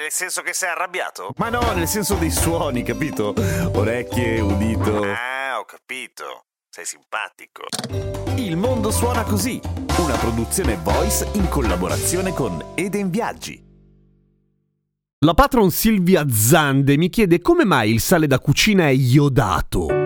Nel senso che sei arrabbiato? Ma no, nel senso dei suoni, capito? Orecchie, udito. Ah, ho capito. Sei simpatico. Il mondo suona così, una produzione voice in collaborazione con Eden Viaggi. La patron Silvia Zande mi chiede come mai il sale da cucina è iodato.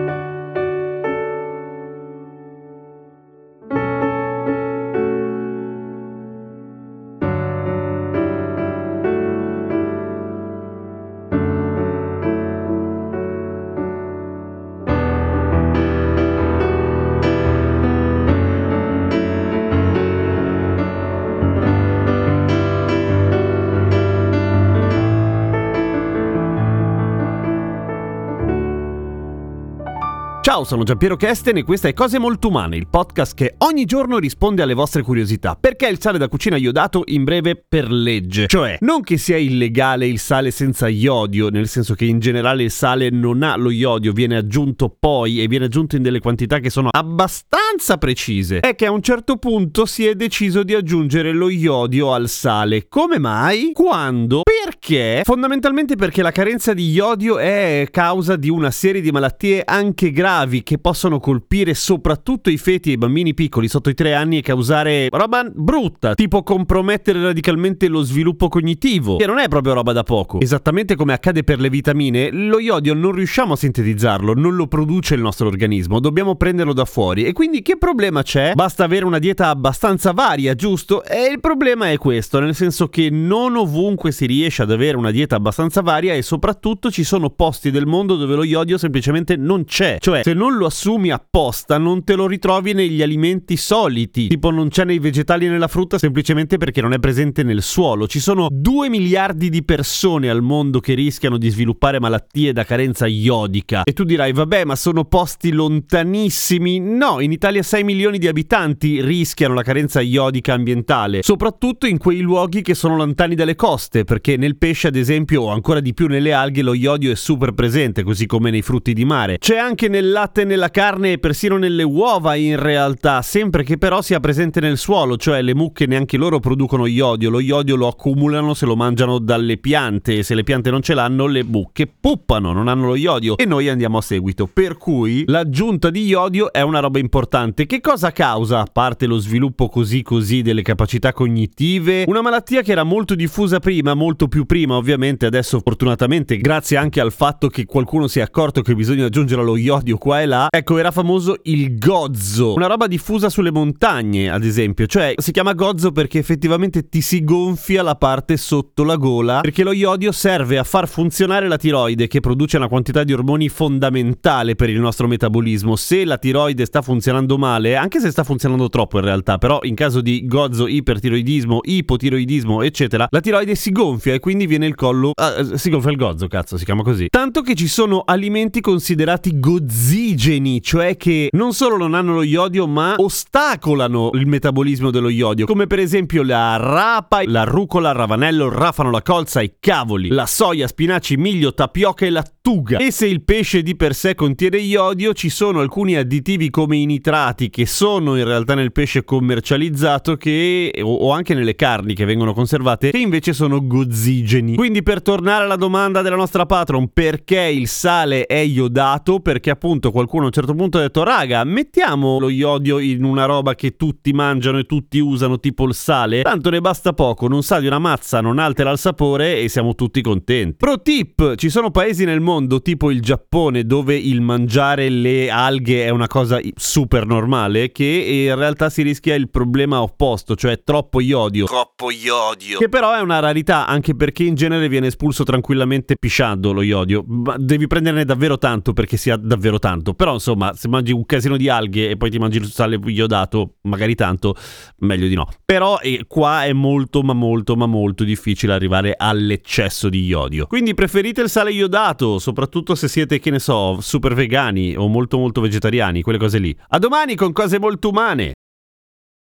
Ciao, sono Giampiero Kesten e questa è Cose Molto Umane, il podcast che ogni giorno risponde alle vostre curiosità. Perché il sale da cucina iodato in breve per legge? Cioè, non che sia illegale il sale senza iodio, nel senso che in generale il sale non ha lo iodio, viene aggiunto poi e viene aggiunto in delle quantità che sono abbastanza precise. È che a un certo punto si è deciso di aggiungere lo iodio al sale. Come mai? Quando? Perché? Fondamentalmente perché la carenza di iodio è causa di una serie di malattie anche gravi che possono colpire soprattutto i feti e i bambini piccoli sotto i 3 anni e causare roba brutta, tipo compromettere radicalmente lo sviluppo cognitivo, che non è proprio roba da poco. Esattamente come accade per le vitamine, lo iodio non riusciamo a sintetizzarlo, non lo produce il nostro organismo, dobbiamo prenderlo da fuori. E quindi che problema c'è? Basta avere una dieta abbastanza varia, giusto? E il problema è questo, nel senso che non ovunque si riesce ad avere una dieta abbastanza varia e soprattutto ci sono posti del mondo dove lo iodio semplicemente non c'è. Cioè, se non lo assumi apposta, non te lo ritrovi negli alimenti soliti. Tipo non c'è nei vegetali e nella frutta semplicemente perché non è presente nel suolo. Ci sono 2 miliardi di persone al mondo che rischiano di sviluppare malattie da carenza iodica. E tu dirai, vabbè, ma sono posti lontanissimi. No, in Italia 6 milioni di abitanti rischiano la carenza iodica ambientale, soprattutto in quei luoghi che sono lontani dalle coste, perché nel pesce, ad esempio, o ancora di più nelle alghe, lo iodio è super presente, così come nei frutti di mare. C'è anche nel latte, nella carne e persino nelle uova in realtà, sempre che però sia presente nel suolo, cioè le mucche neanche loro producono iodio, lo iodio lo accumulano se lo mangiano dalle piante e se le piante non ce l'hanno le mucche puppano, non hanno lo iodio e noi andiamo a seguito. Per cui l'aggiunta di iodio è una roba importante. Che cosa causa, a parte lo sviluppo così così delle capacità cognitive? Una malattia che era molto diffusa prima, molto più prima ovviamente, adesso fortunatamente grazie anche al fatto che qualcuno si è accorto che bisogna aggiungere lo iodio qua e là, ecco, era famoso il gozzo, una roba diffusa sulle montagne, ad esempio. Cioè, si chiama gozzo perché effettivamente ti si gonfia la parte sotto la gola, perché lo iodio serve a far funzionare la tiroide, che produce una quantità di ormoni fondamentale per il nostro metabolismo. Se la tiroide sta funzionando male, anche se sta funzionando troppo in realtà, però in caso di gozzo, ipertiroidismo, ipotiroidismo, eccetera, la tiroide si gonfia e quindi viene il collo... Ah, si gonfia il gozzo, cazzo, si chiama così. Tanto che ci sono alimenti considerati gozzi osigeni, cioè che non solo non hanno lo iodio, ma ostacolano il metabolismo dello iodio, come per esempio la rapa, la rucola, il ravanello, il rafano, la colza, i cavoli, la soia, spinaci, miglio, tapioca e la lattuga. E se il pesce di per sé contiene iodio, ci sono alcuni additivi come i nitrati che sono in realtà nel pesce commercializzato che, o, anche nelle carni che vengono conservate, che invece sono gozzigeni. Quindi per tornare alla domanda della nostra patron, perché il sale è iodato? Perché appunto qualcuno a un certo punto ha detto, raga, mettiamo lo iodio in una roba che tutti mangiano e tutti usano, tipo il sale. Tanto ne basta poco, non sa di una mazza, non altera il sapore e siamo tutti contenti. Pro tip, ci sono paesi nel mondo mondo tipo il Giappone dove il mangiare le alghe è una cosa super normale che in realtà si rischia il problema opposto, cioè troppo iodio. Troppo iodio. Che però è una rarità anche perché in genere viene espulso tranquillamente pisciando lo iodio. Ma devi prenderne davvero tanto perché sia davvero tanto. Però insomma, se mangi un casino di alghe e poi ti mangi il sale iodato, magari tanto, meglio di no. Però eh, qua è molto ma molto ma molto difficile arrivare all'eccesso di iodio. Quindi preferite il sale iodato, soprattutto se siete, che ne so, super vegani o molto molto vegetariani, quelle cose lì. A domani con cose molto umane.